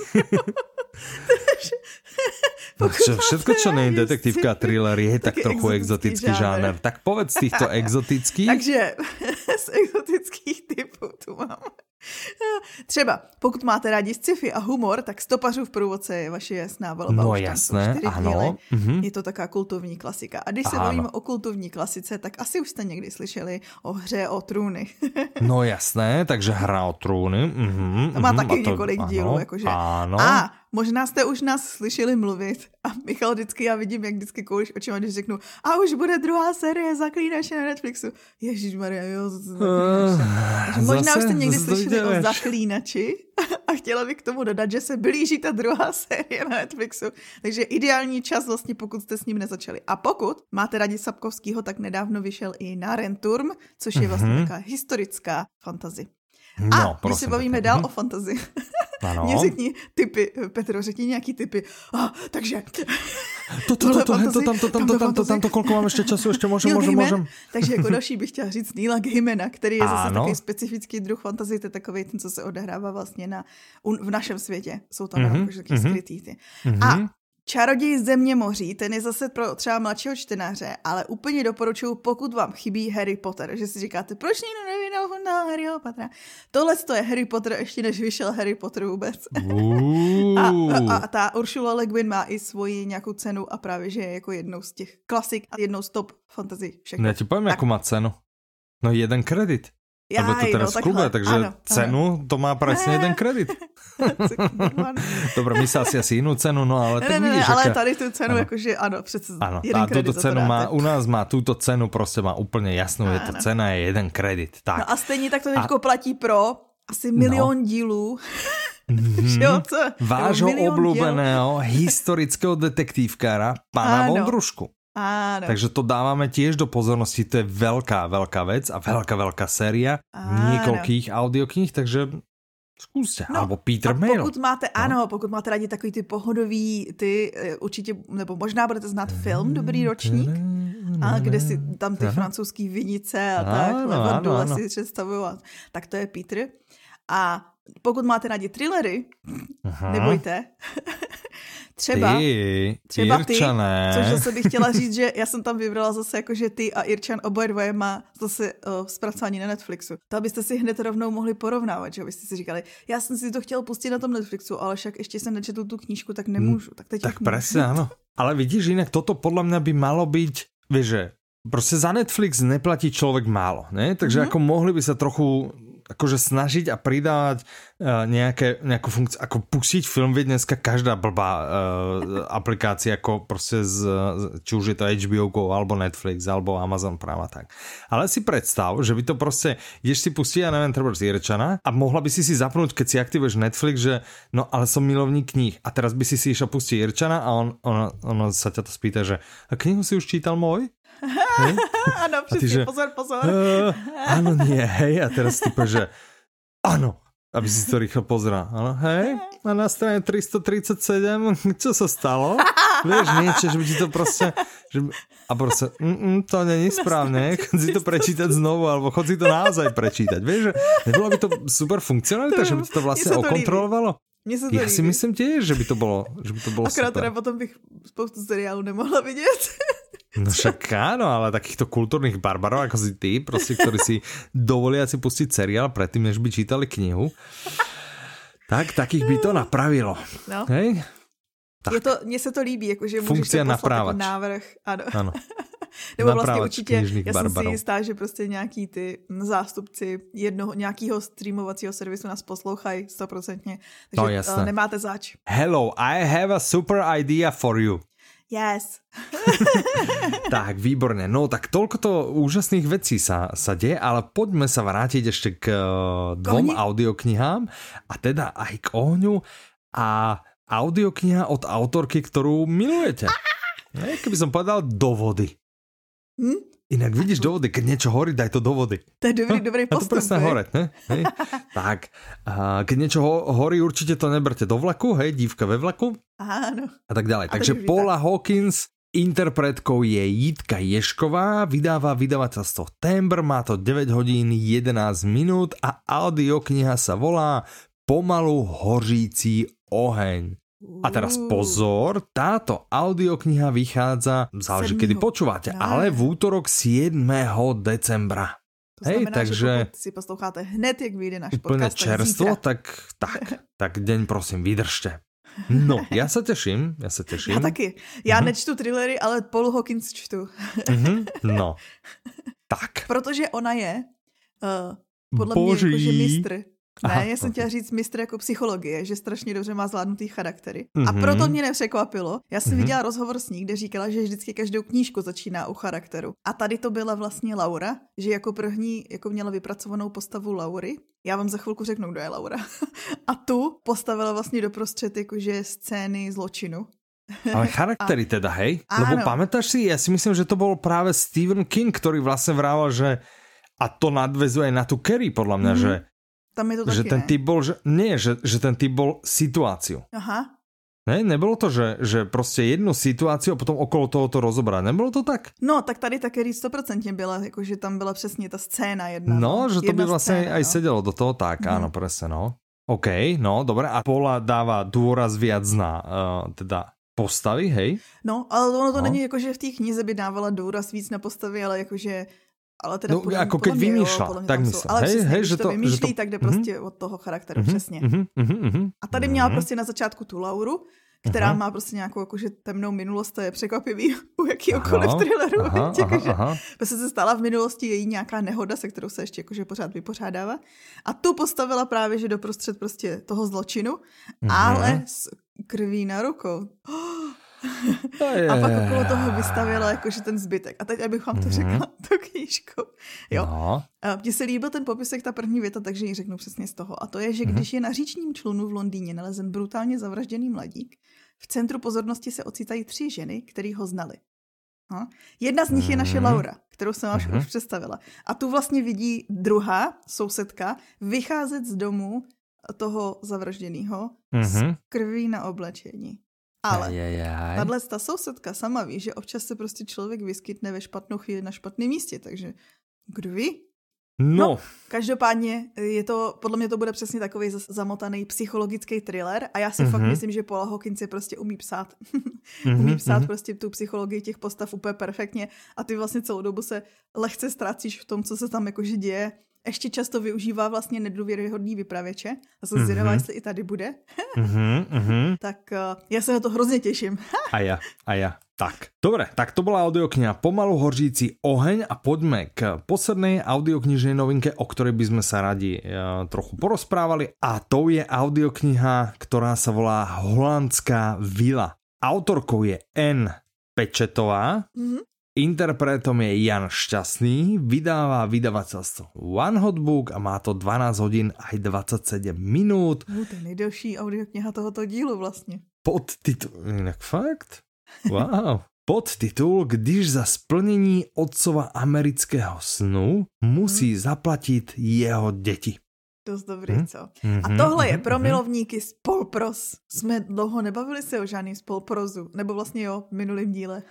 čo, všetko, čo je detektivka a thriller, je tak trochu exotický, exotický žáner. Tak povedz týchto exotických. Takže z exotických typů tu mám Třeba, pokud máte rádi sci-fi a humor, tak Stopařův průvodce je vaše jasná volba. No jasné, ano. Mm-hmm. Je to taká kultovní klasika. A když se ano. bavíme o kultovní klasice, tak asi už jste někdy slyšeli o hře o trůny. no jasné, takže hra o trůny. Mm-hmm, to má mm-hmm, taky to, několik ano, dílů. Jakože. Ano. A Možná jste už nás slyšeli mluvit a Michal vždycky, já vidím, jak vždycky koulíš očima, když řeknu, a už bude druhá série Zaklínače na Netflixu. Ježíš Maria, jo, uh, Možná zase, už jste někdy slyšeli o Zaklínači a chtěla bych k tomu dodat, že se blíží ta druhá série na Netflixu, takže ideální čas vlastně, pokud jste s ním nezačali. A pokud máte rádi Sapkovského, tak nedávno vyšel i na Renturm, což je vlastně mm-hmm. taková historická fantazy. No, a prosím, my se bavíme dál o fantazii. Ano. Mně řekni typy, Petro, řekni nějaký typy. Ah, takže... To, to, to, to, to, tam, to, tam, to, tam, to, tam, to, kolko mám ještě času, ještě můžem, můžem, můžem. Takže jako další bych chtěla říct Neila Gaimana, který je zase takový specifický druh fantazie, to je takový ten, co se odehrává vlastně na, v našem světě. Jsou tam mm-hmm, jako, mm-hmm. skrytý ty. Mm-hmm. A Čaroděj země moří, ten je zase pro třeba mladšího čtenáře, ale úplně doporučuji, pokud vám chybí Harry Potter, že si říkáte, proč někdo nevydal na Harryho Pottera. Tohle to je Harry Potter ještě než vyšel Harry Potter vůbec. a, a, a ta Ursula Le Guin má i svoji nějakou cenu a právě, že je jako jednou z těch klasik a jednou z top fantasy všech. No já ti povím, jakou má cenu. No jeden kredit. Já, Lebo to teraz no, v klube, takže ano, cenu ano. to má presne jeden kredit. Dobre, my sa asi inú cenu, no ale ne, tak ne, vidíš, ne, ale tady tu cenu, ano. jakože ano, přece ano. jeden a túto cenu má, u nás má túto cenu, prostě má úplně jasnou, je to cena je jeden kredit. Tak. No a stejně tak to teďko a... platí pro asi milion no. dílů. Mm-hmm. Vášho obľúbeného historického detektívkára, pána Vondrušku. Áno. Takže to dávame tiež do pozornosti, to je veľká, veľká vec a veľká, veľká séria Áno. niekoľkých audiokníh, takže Zkuste, no, alebo Peter Mail. pokud máte, no. ano, pokud máte rádi takový ty pohodový, ty eh, určitě, nebo možná budete znát film Dobrý ročník, a kde si tam ty francouzský vinice a ano, tak, levandule si představují, tak to je Peter. A pokud máte rádi thrillery, Aha. nebojte, Třeba, ty, třeba Irčané. ty, což zase bych chtěla říct, že já jsem tam vybrala zase jako, že ty a Irčan oboje dvoje má zase uh, zpracování na Netflixu. To abyste si hned rovnou mohli porovnávat, že abyste si říkali, já jsem si to chtěl pustit na tom Netflixu, ale však ještě jsem nečetl tu knížku, tak nemůžu. Tak, teď tak presne, ano. Ale vidíš, jinak toto podle mě by malo být, víš, že prostě za Netflix neplatí člověk málo, ne? Takže mm -hmm. jako mohli by se trochu akože snažiť a pridávať uh, nejaké, nejakú funkciu, ako pustiť film, vie dneska každá blbá uh, aplikácia, ako prostě z, či už je to HBO Go, alebo Netflix, alebo Amazon Prime a tak. Ale si predstav, že by to prostě, ideš si pustiť, ja neviem, treba z Jirčana a mohla by si si zapnúť, keď si aktivuješ Netflix, že no ale som milovník kníh a teraz by si si išel pustiť Jirčana a on, on, on sa ťa to spýta, že a knihu si už čítal môj? ano, přesně, že, pozor, pozor. Uh, ano, nie, hej, a teraz ty že ano, aby si to rýchlo pozrel. Ano, hej, a na straně 337, co se stalo? Vieš, niečo, že by ti to prostě, že, a prostě, mm, mm, to není správně, chod si to prečítať znovu, alebo chod si to naozaj prečítať. Vieš, že nebylo by to super funkcionalita, že by ti to vlastně okontrolovalo? Mně se to Já líbí. si myslím těž, že by to bylo, že by to bylo Akorát super. teda potom bych spoustu seriálů nemohla vidět. No však áno, ale takýchto kultúrnych barbarov ako si ty, prostě, ktorí si dovolia si pustiť seriál predtým, než by čítali knihu, tak takých by to napravilo. No. Hej? Tak. Je to, mně se to líbí, jakože můžeš jako návrh. Ano. ano. Nebo vlastně určitě, já jsem si jistá, že prostě nějaký ty zástupci jednoho, nějakého streamovacího servisu nás poslouchají stoprocentně. Takže no, jasné. nemáte zač. Hello, I have a super idea for you. Yes. tak, výborne. No tak toľko to úžasných vecí sa, sa deje, ale poďme sa vrátiť ešte k uh, dvom Kohni? audioknihám a teda aj k ohňu a audiokniha od autorky, ktorú milujete. Ne, keby som povedal do vody. Hm? Inak vidíš do vody, keď niečo horí, daj to do vody. To je dobrý, dobrý postup. A to presne horeť, ne? Hej. tak, a keď niečo horí, určite to neberte do vlaku, hej, dívka ve vlaku. Áno. A tak ďalej. A Takže Paula Hawkins, interpretkou je Jitka Ješková, vydáva vydavateľstvo Timbre, má to 9 hodín 11 minút a audiokniha sa volá Pomalu hořící oheň. A teraz pozor, táto audiokniha vychádza, záleží kedy počúvate, no. ale v útorok 7. decembra. To Hej, znamená, takže že si posloucháte hned, jak vyjde náš úplne podcast, čerstvo, tak, tak, tak deň prosím, vydržte. No, já se těším, já se těším. Já taky. Já uh-huh. nečtu thrillery, ale Paul Hawkins čtu. uh-huh. No, tak. Protože ona je uh, podle Boží. mě jakože mistr ne, Aha, já jsem chtěla říct mistr jako psychologie, že strašně dobře má zvládnutý charaktery. Mm-hmm. A mhm. proto mě nepřekvapilo. Já jsem mm-hmm. viděla rozhovor s ní, kde říkala, že vždycky každou knížku začíná u charakteru. A tady to byla vlastně Laura, že jako první jako měla vypracovanou postavu Laury. Já vám za chvilku řeknu, kdo je Laura. A tu postavila vlastně doprostřed jakože scény zločinu. Ale charaktery teda, hej? Áno. Lebo pamätáš si, ja si myslím, že to bol práve Stephen King, ktorý vlastne vrával, že a to nadvezuje na tu Kerry, podľa mňa, mm. že tam je to taky, že ten typ bol, že, nie, že, že ten typ bol situáciu. Aha. Ne, nebylo to, že, že prostě jednu situaci a potom okolo toho to rozobrát. Nebylo to tak? No, tak tady také 100% byla, jakože tam byla přesně ta scéna jedna. No, že to by vlastně scéna, aj no. sedelo do toho tak, mm. áno, presne, no. OK, no, dobré. A Pola dáva důraz viac na uh, teda postavy, hej? No, ale ono to no. není jako, že v té knize by dávala důraz víc na postavy, ale jakože ale teda no, podle, jako keď vymýšľa, tak myslím. Ale hej, přesně, hej, že to, vymýšlí, že to... tak jde prostě mm-hmm. od toho charakteru, mm-hmm, přesně. Mm-hmm, a tady měla mm-hmm. prostě na začátku tu Lauru, která uh-huh. má prostě nějakou jakože temnou minulost, to je překvapivý u jakýkoliv aha, thrilleru. Aha, jakože, aha. Prostě se stala v minulosti její nějaká nehoda, se kterou se ještě jakože pořád vypořádává. A tu postavila právě, že doprostřed prostě toho zločinu, uh-huh. ale s krví na rukou. Oh, a pak okolo toho vystavila jakože ten zbytek. A teď, abych vám to mm-hmm. řekla, tu knížku. Jo. No. Mně se líbil ten popisek, ta první věta, takže ji řeknu přesně z toho. A to je, že mm-hmm. když je na říčním člunu v Londýně nalezen brutálně zavražděný mladík, v centru pozornosti se ocitají tři ženy, které ho znali. No. Jedna z nich je naše mhm. Laura, kterou jsem vám mm-hmm. už představila. A tu vlastně vidí druhá sousedka vycházet z domu toho zavražděného mm-hmm. s mhm. krví na oblečení. Ale tahle ta sousedka sama ví, že občas se prostě člověk vyskytne ve špatnou chvíli na špatném místě, takže kdo ví? No. no. Každopádně je to, podle mě to bude přesně takový zamotaný psychologický thriller a já si mm-hmm. fakt mhm. myslím, že Paula Hawkins si prostě umí psát. mm-hmm. umí psát mm-hmm. prostě tu psychologii těch postav úplně perfektně a ty vlastně celou dobu se lehce ztrácíš v tom, co se tam jakože děje ještě často využívá vlastně nedůvěryhodný vypravěče. A jsem mm-hmm. zvědavá, jestli i tady bude. mm-hmm, tak uh, já se na to hrozně těším. a já, a já. Tak, dobre, tak to bola audiokniha Pomalu hořící oheň a poďme k poslednej audioknižnej novinke, o ktorej by sme sa radi uh, trochu porozprávali a to je audiokniha, ktorá sa volá Holandská vila. Autorkou je N. Pečetová mm-hmm. Interpretom je Jan Šťastný, vydává vydavateľstvo One Hot Book a má to 12 hodin aj 27 minút. No, to je nejdelší audiokniha tohoto dílu vlastně. Podtitul, jinak fakt? Wow. Podtitul, když za splnění otcova amerického snu musí hmm. zaplatit jeho děti. Dost dobrý, hmm? co? Mm-hmm, a tohle je pro mm-hmm. milovníky spolpros. Jsme dlouho nebavili se o žádným spolprozu. Nebo vlastně jo, v minulém díle.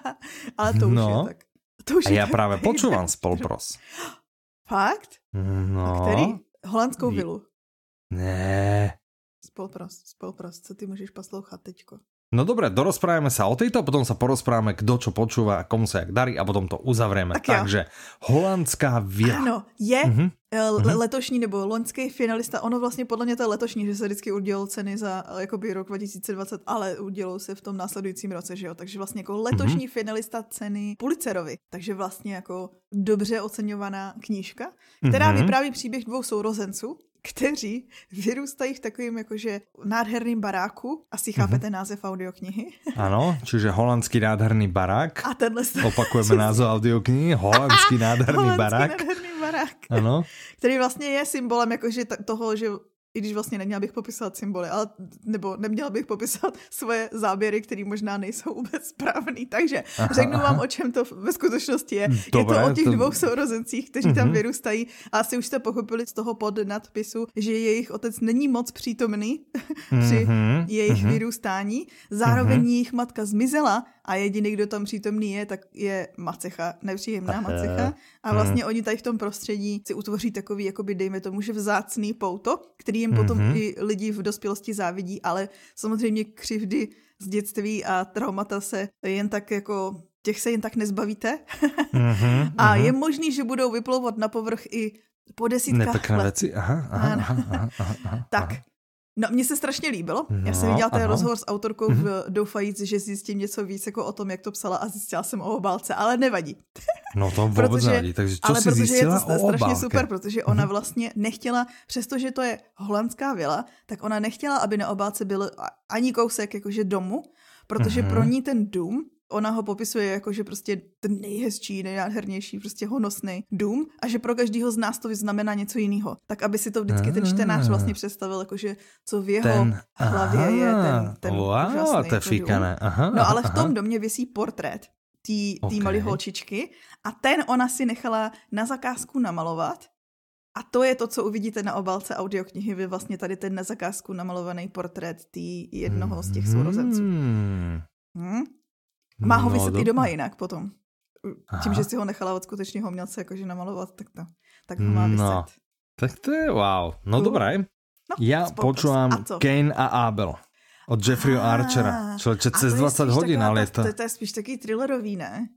Ale to už no. je tak. To už a já právě počúvam spolpros. Fakt? No. A který? Holandskou vilu. Ne. Spolpros, spolpros. Co ty můžeš poslouchat teďko? No dobre, dorozprávame sa o tejto, potom sa porozprávame, kdo čo počúva, komu sa jak darí a potom to uzavřeme. Tak Takže holandská vila. Ano, je uh-huh. letošní nebo loňský finalista, ono vlastně podle mě to je letošní, že se vždycky udělal ceny za jakoby rok 2020, ale udělal se v tom následujícím roce, že jo, takže vlastně jako letošní uh-huh. finalista ceny Pulitzerovi, takže vlastně jako dobře oceňovaná knížka, která uh-huh. vypráví příběh dvou sourozenců, kteří vyrůstají v takovém jakože nádherným baráku. Asi chápete mm-hmm. název audioknihy. Ano, čiže holandský nádherný barák. A tenhle... Opakujeme název audioknihy. Holandský nádherný holandský barák. nádherný barák. Ano. Který vlastně je symbolem jakože toho, že i když vlastně neměla bych popisovat symboly, ale, nebo neměla bych popisovat svoje záběry, které možná nejsou vůbec správný. Takže aha, řeknu aha. vám, o čem to ve skutečnosti je. Dobré, je to o těch to... dvou sourozencích, kteří mm-hmm. tam mhm. vyrůstají a asi už jste pochopili z toho pod nadpisu, že jejich otec není moc přítomný při mm-hmm. jejich mm-hmm. vyrůstání. Zároveň mm-hmm. jejich matka zmizela a jediný, kdo tam přítomný je, tak je macecha, nepříjemná macecha. A vlastně mm. oni tady v tom prostředí si utvoří takový, jakoby dejme tomu, že vzácný pouto, který jim mm-hmm. potom mhm. i lidi v dospělosti závidí, ale samozřejmě křivdy z dětství a traumata se jen tak jako těch se jen tak nezbavíte. mm-hmm, a mm-hmm. je možný, že budou vyplouvat na povrch i po desítkách let. věci, aha, aha, aha, aha, aha, aha. Tak, No, mně se strašně líbilo. No, Já jsem viděla ten rozhovor s autorkou mm-hmm. doufajíc, že zjistím něco víc jako o tom, jak to psala a zjistila jsem o obálce, ale nevadí. No to vůbec protože, nevadí, takže co ale si protože je to strašně obálke? super, protože ona mm-hmm. vlastně nechtěla, přestože to je holandská vila, tak ona nechtěla, aby na obálce byl ani kousek jakože domu, protože mm-hmm. pro ní ten dům ona ho popisuje jako, že prostě ten nejhezčí, nejnádhernější, prostě honosný dům a že pro každého z nás to znamená něco jiného. Tak aby si to vždycky ten čtenář ah. vlastně představil, jakože co v jeho ten, hlavě aha, je ten, ten wow, úžasný to je fíkané. Aha, no ale v tom domě visí portrét té okay. malé holčičky a ten ona si nechala na zakázku namalovat a to je to, co uvidíte na obalce audioknihy, vy vlastně tady ten na zakázku namalovaný portrét tý jednoho z těch sourozenců. Hmm. Má ho no, vyset do... i doma jinak potom. Tím, Aha. že si ho nechala od skutečného umělce jakože namalovat, tak, to, tak ho má vyset. No, tak to je wow. No uh. dobré. No, Já počúvam Kane a Abel od Jeffreyho Archera. Člověče cez 20 hodin, ale je to... To, to je spíš taký thrillerový, ne?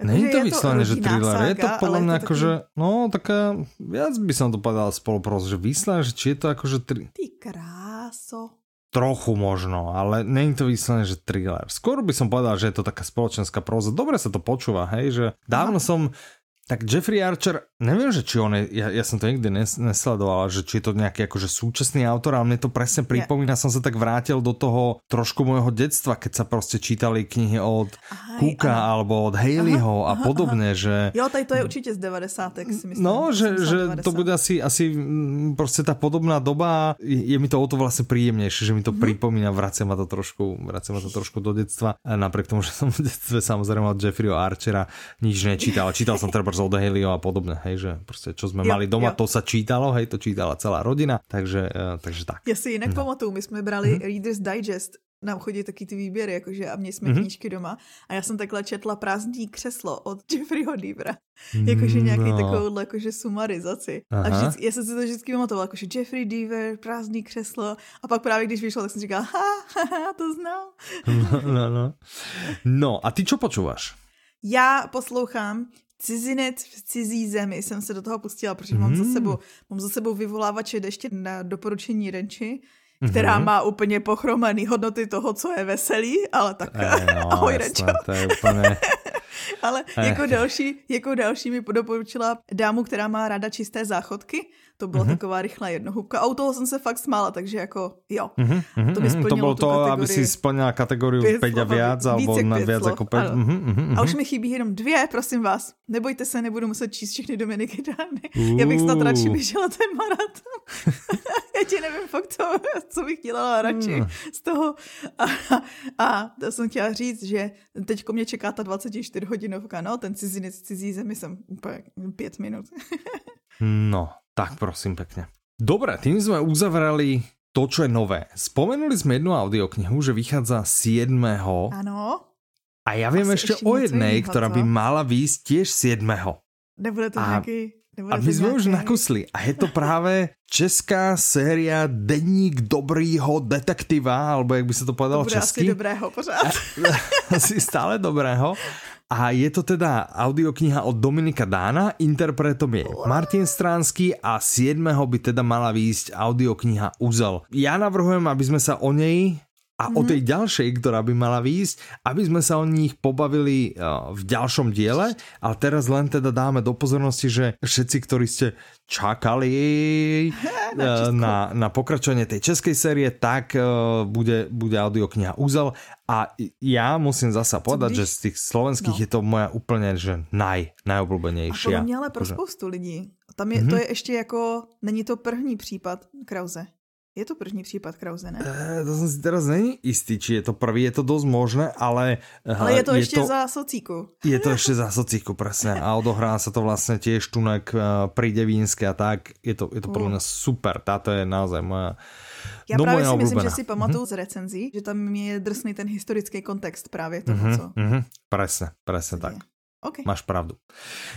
Jako, Není to vyslovené, že thriller, je to podľa mňa ako, že, no taká, viac by som to povedal spolupros, že vyslené, že či je to ako, že... Tri... Ty kráso. Trochu možno, ale není to vyslené, že thriller. Skôr by som povedal, že je to taká spoločenská próza. Dobre sa to počúva, hej, že dávno som tak Jeffrey Archer, neviem, že či on je, ja, ja som to nikdy nes, nesledoval, že či je to nejaký akože súčasný autor, ale mne to presne pripomína, yeah. som sa tak vrátil do toho trošku môjho detstva, keď sa proste čítali knihy od Aj, Kuka aha. alebo od Haleyho a podobne, aha. že... Jo, tady to je určite z 90. si myslím. No, že, že to bude asi, asi mm, proste tá podobná doba, je, je mi to o to vlastne príjemnejšie, že mi to mm. pripomína, vracia ma to trošku, vracia ma to trošku do detstva, napriek tomu, že som v detstve samozrejme od Jeffreyho Archera nič nečítal, čítal som treba od Helio a podobne, hej, že prostě čo jsme jo, mali doma, jo. to sa čítalo, hej, to čítala celá rodina, takže, uh, takže tak. Já si jinak no. pamatuju, my jsme brali mm-hmm. Reader's Digest nám chodí taky ty výběry, jakože a měli jsme mm-hmm. knížky doma a já jsem takhle četla prázdní křeslo od Jeffreyho Deavera. Jakože nějaký no. takovou jakože sumarizaci. Aha. A vždycky, já jsem si to vždycky pamatovala, jakože Jeffrey Deaver, prázdný křeslo a pak právě když vyšlo, tak jsem říkala, ha, ha, ha to znám. No, no, no. no a ty čo počúvaš? Já poslouchám Cizinec v cizí zemi jsem se do toho pustila, protože mm. mám za sebou, mám za sebou vyvolávače ještě na doporučení Renči, která mm-hmm. má úplně pochromaný hodnoty toho, co je veselý, ale tak e, no, ahoj Renčo. To je úplně... ale jako další, jako další mi doporučila dámu, která má ráda čisté záchodky to byla mm-hmm. taková rychlá jednohubka. A u toho jsem se fakt smála, takže jako jo. Mm-hmm, to by mhm. To bylo to, kategorii... aby si splnila kategorii 5 a viac, alebo na viac jako 5. Mm-hmm, mm-hmm. A už mi chybí jenom dvě, prosím vás. Nebojte se, nebudu muset číst všechny Dominiky Dány. Uh. Já bych snad radši běžela ten maraton. Já ti nevím fakt, co, co bych dělala radši mm. z toho. A, a to jsem chtěla říct, že teď mě čeká ta 24 hodinovka, no, ten cizinec cizí zemi jsem úplně pět minut. no, tak prosím pekne. Dobre, tým sme uzavreli to, čo je nové. Spomenuli sme jednu audioknihu, že vychádza 7. Ano. A ja viem ešte o jednej, ktorá by mala výjsť tiež 7. Nebude to a, nejaký... Nebude a my sme už nakusli. A je to práve česká séria Deník dobrýho detektiva, alebo jak by sa to povedalo to česky. asi dobrého pořád. asi stále dobrého. A je to teda audiokniha od Dominika Dána, interpretom je Martin Stránsky a 7. by teda mala výjsť audiokniha Uzel. Ja navrhujem, aby sme sa o nej a o mhm. tej ďalšej, ktorá by mala výjsť, aby sme sa o nich pobavili v ďalšom diele, ale teraz len teda dáme do pozornosti, že všetci, ktorí ste čakali na, na, na pokračovanie tej českej série, tak bude, bude audiokniha Uzel a já musím zase povedať, že z těch slovenských no. je to moja úplně že naj, najobľúbenejšia. A to mě ale pro spoustu lidí. Tam je, mm-hmm. to je ještě jako, není to první případ Krause. Je to první případ Krause, ne? E, to jsem si teraz není jistý, či je to prvý, je to dost možné, ale... Ale je to je ještě to, za socíku. Je to ještě za socíku, presne. A odohrá se to vlastně tiež tunek eh, pri Devínske a tak. Je to, je to podle mě super. Táto je naozaj moja já no, právě si oblíbená. myslím, že si pamatuju mm-hmm. z recenzí, že tam je drsný ten historický kontext právě toho, mm-hmm, co... Mm-hmm. Presne, presne tak. Okay. Máš pravdu.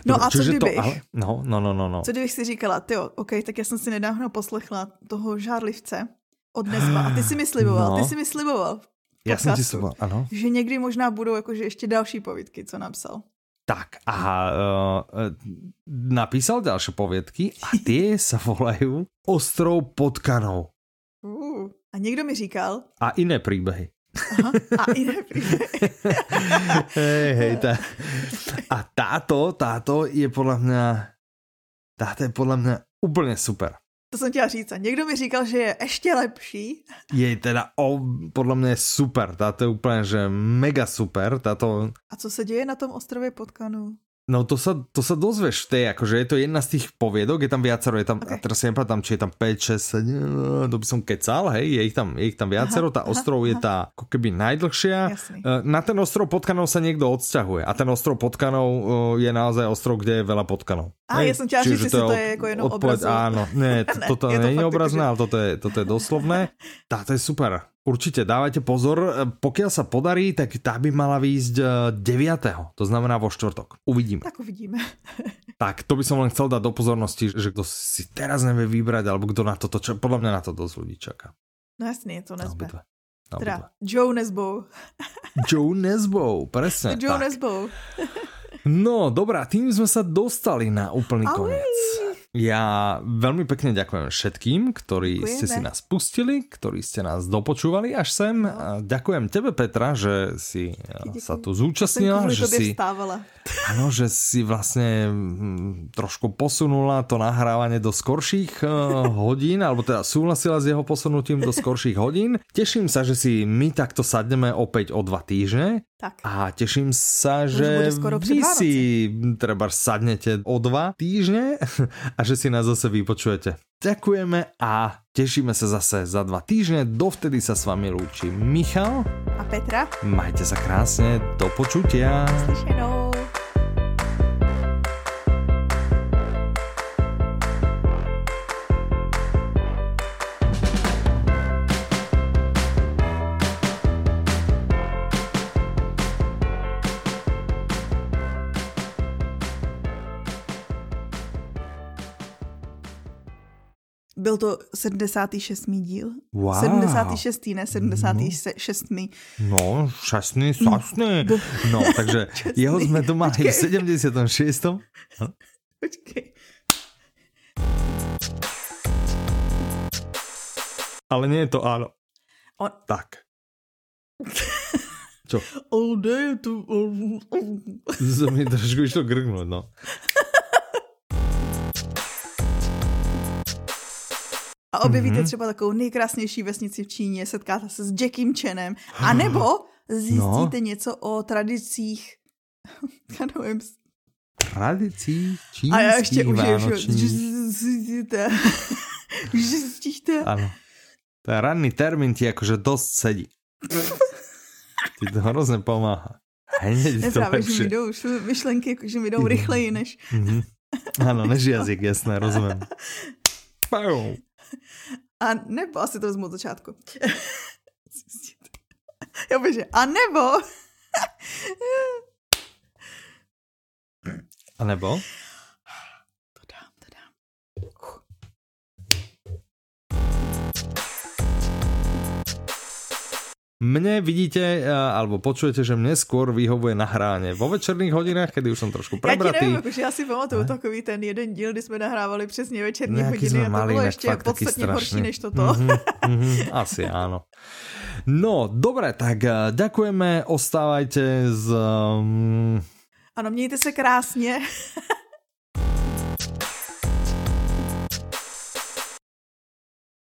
No Dobre, a co kdybych? To, ale, no, no, no, no, no. Co kdybych si říkala, ty OK, tak já jsem si nedávno poslechla toho žárlivce od Nesba a ty si mi sliboval, no. ty si mi sliboval. Já jsem ti sliboval, ano. Že někdy možná budou jakože ještě další povídky, co napsal. Tak a uh, napísal další povědky a ty se volají Ostrou potkanou. Uh, a někdo mi říkal... A jiné příběhy. Aha, a příběhy. hej, hej, tá. A táto, táto je podle mě, táto je podle mě úplně super. To jsem chtěla říct. A někdo mi říkal, že je ještě lepší. Je teda o, podle mě super. Táto je úplně, že mega super. Táto... A co se děje na tom ostrově Potkanu? No to sa, to sa dozvieš v tej, akože je to jedna z tých poviedok, je tam viacero, je tam, okay. a teraz si nepamätám, či je tam 5, 6, 7, to by som kecal, hej, je ich tam, je ich tam viacero, tá ostrov aha. je tá ako keby najdlhšia. Jasný. E, na ten ostrov potkanov sa niekto odsťahuje a ten ostrov potkanov e, je naozaj ostrov, kde je veľa potkanov. A ja som ťa že to, to je ako jenom odpoveď, Áno, nie, to, toto ne, nie je obrazné, ale toto je, toto je doslovné. Tá, to je super. Určite dávajte pozor, e, pokiaľ sa podarí, tak tá by mala výjsť 9. To znamená vo štvrtok. Uvidíme. Tak uvidíme. tak, to by som len chcel dať do pozornosti, že kto si teraz nevie vybrať, alebo kto na toto, čo, podľa mňa na to dosť ľudí čaká. No jasne, je to nezbe. Teda Joe Nesbo. Joe Nesbo, presne. Joe. Nesbo. No, dobrá, tým sme sa dostali na úplný Ahoj. koniec Ja veľmi pekne ďakujem všetkým, ktorí Ďakujeme. ste si nás pustili, ktorí ste nás dopočúvali až sem. No. Ďakujem tebe, Petra, že si Ďakujem. sa tu zúčastnila. Že si, áno, že si vlastne trošku posunula to nahrávanie do skorších uh, hodín, alebo teda súhlasila s jeho posunutím do skorších hodín. Teším sa, že si my takto sadneme opäť o dva týždne. Tak. A teším sa, že vy si treba sadnete o dva týždne a že si nás zase vypočujete. Ďakujeme a tešíme sa zase za dva týždne. Dovtedy sa s vami lúči Michal a Petra. Majte sa krásne, do počutia. Slyšenou. Byl to 76. díl. Wow. 76. ne 76. No, šťastný, šťastný. No, takže jeho jsme tu mali v 76. Počkej. Ale nie je to áno. On... Tak. Čo? All day to... mi trošku išlo grgnúť, no. A objevíte mm-hmm. třeba takovou nejkrásnější vesnici v Číně, setkáte se s Jackiem Chenem, anebo zjistíte no. něco o tradicích, já nevím, tradicí čínských A já ještě už zjistíte, zjistíte. Ano. Ten ranný termín ti jakože dost sedí. Ti to hrozně pomáhá. To Právě, že mi jdou myšlenky, že mi jdou rychleji než... Mm-hmm. Ano, než jazyk, jasné, rozumím. A nebo, asi to vezmu od začátku. Já bože, a nebo... a nebo? Mne vidíte, eh, alebo počujete, že mne skôr vyhovuje nahrání vo večerných hodinách, kedy už jsem trošku prebratý. Já ti nevím, já si pamatuju takový ten jeden díl, kdy jsme nahrávali přesně večerní Nejaký hodiny a to bylo ještě podstatně horší než toto. Mm-hmm, mm-hmm, asi áno. No, dobré, tak eh, ďakujeme, ostávajte z... Um... Ano, mějte se krásně.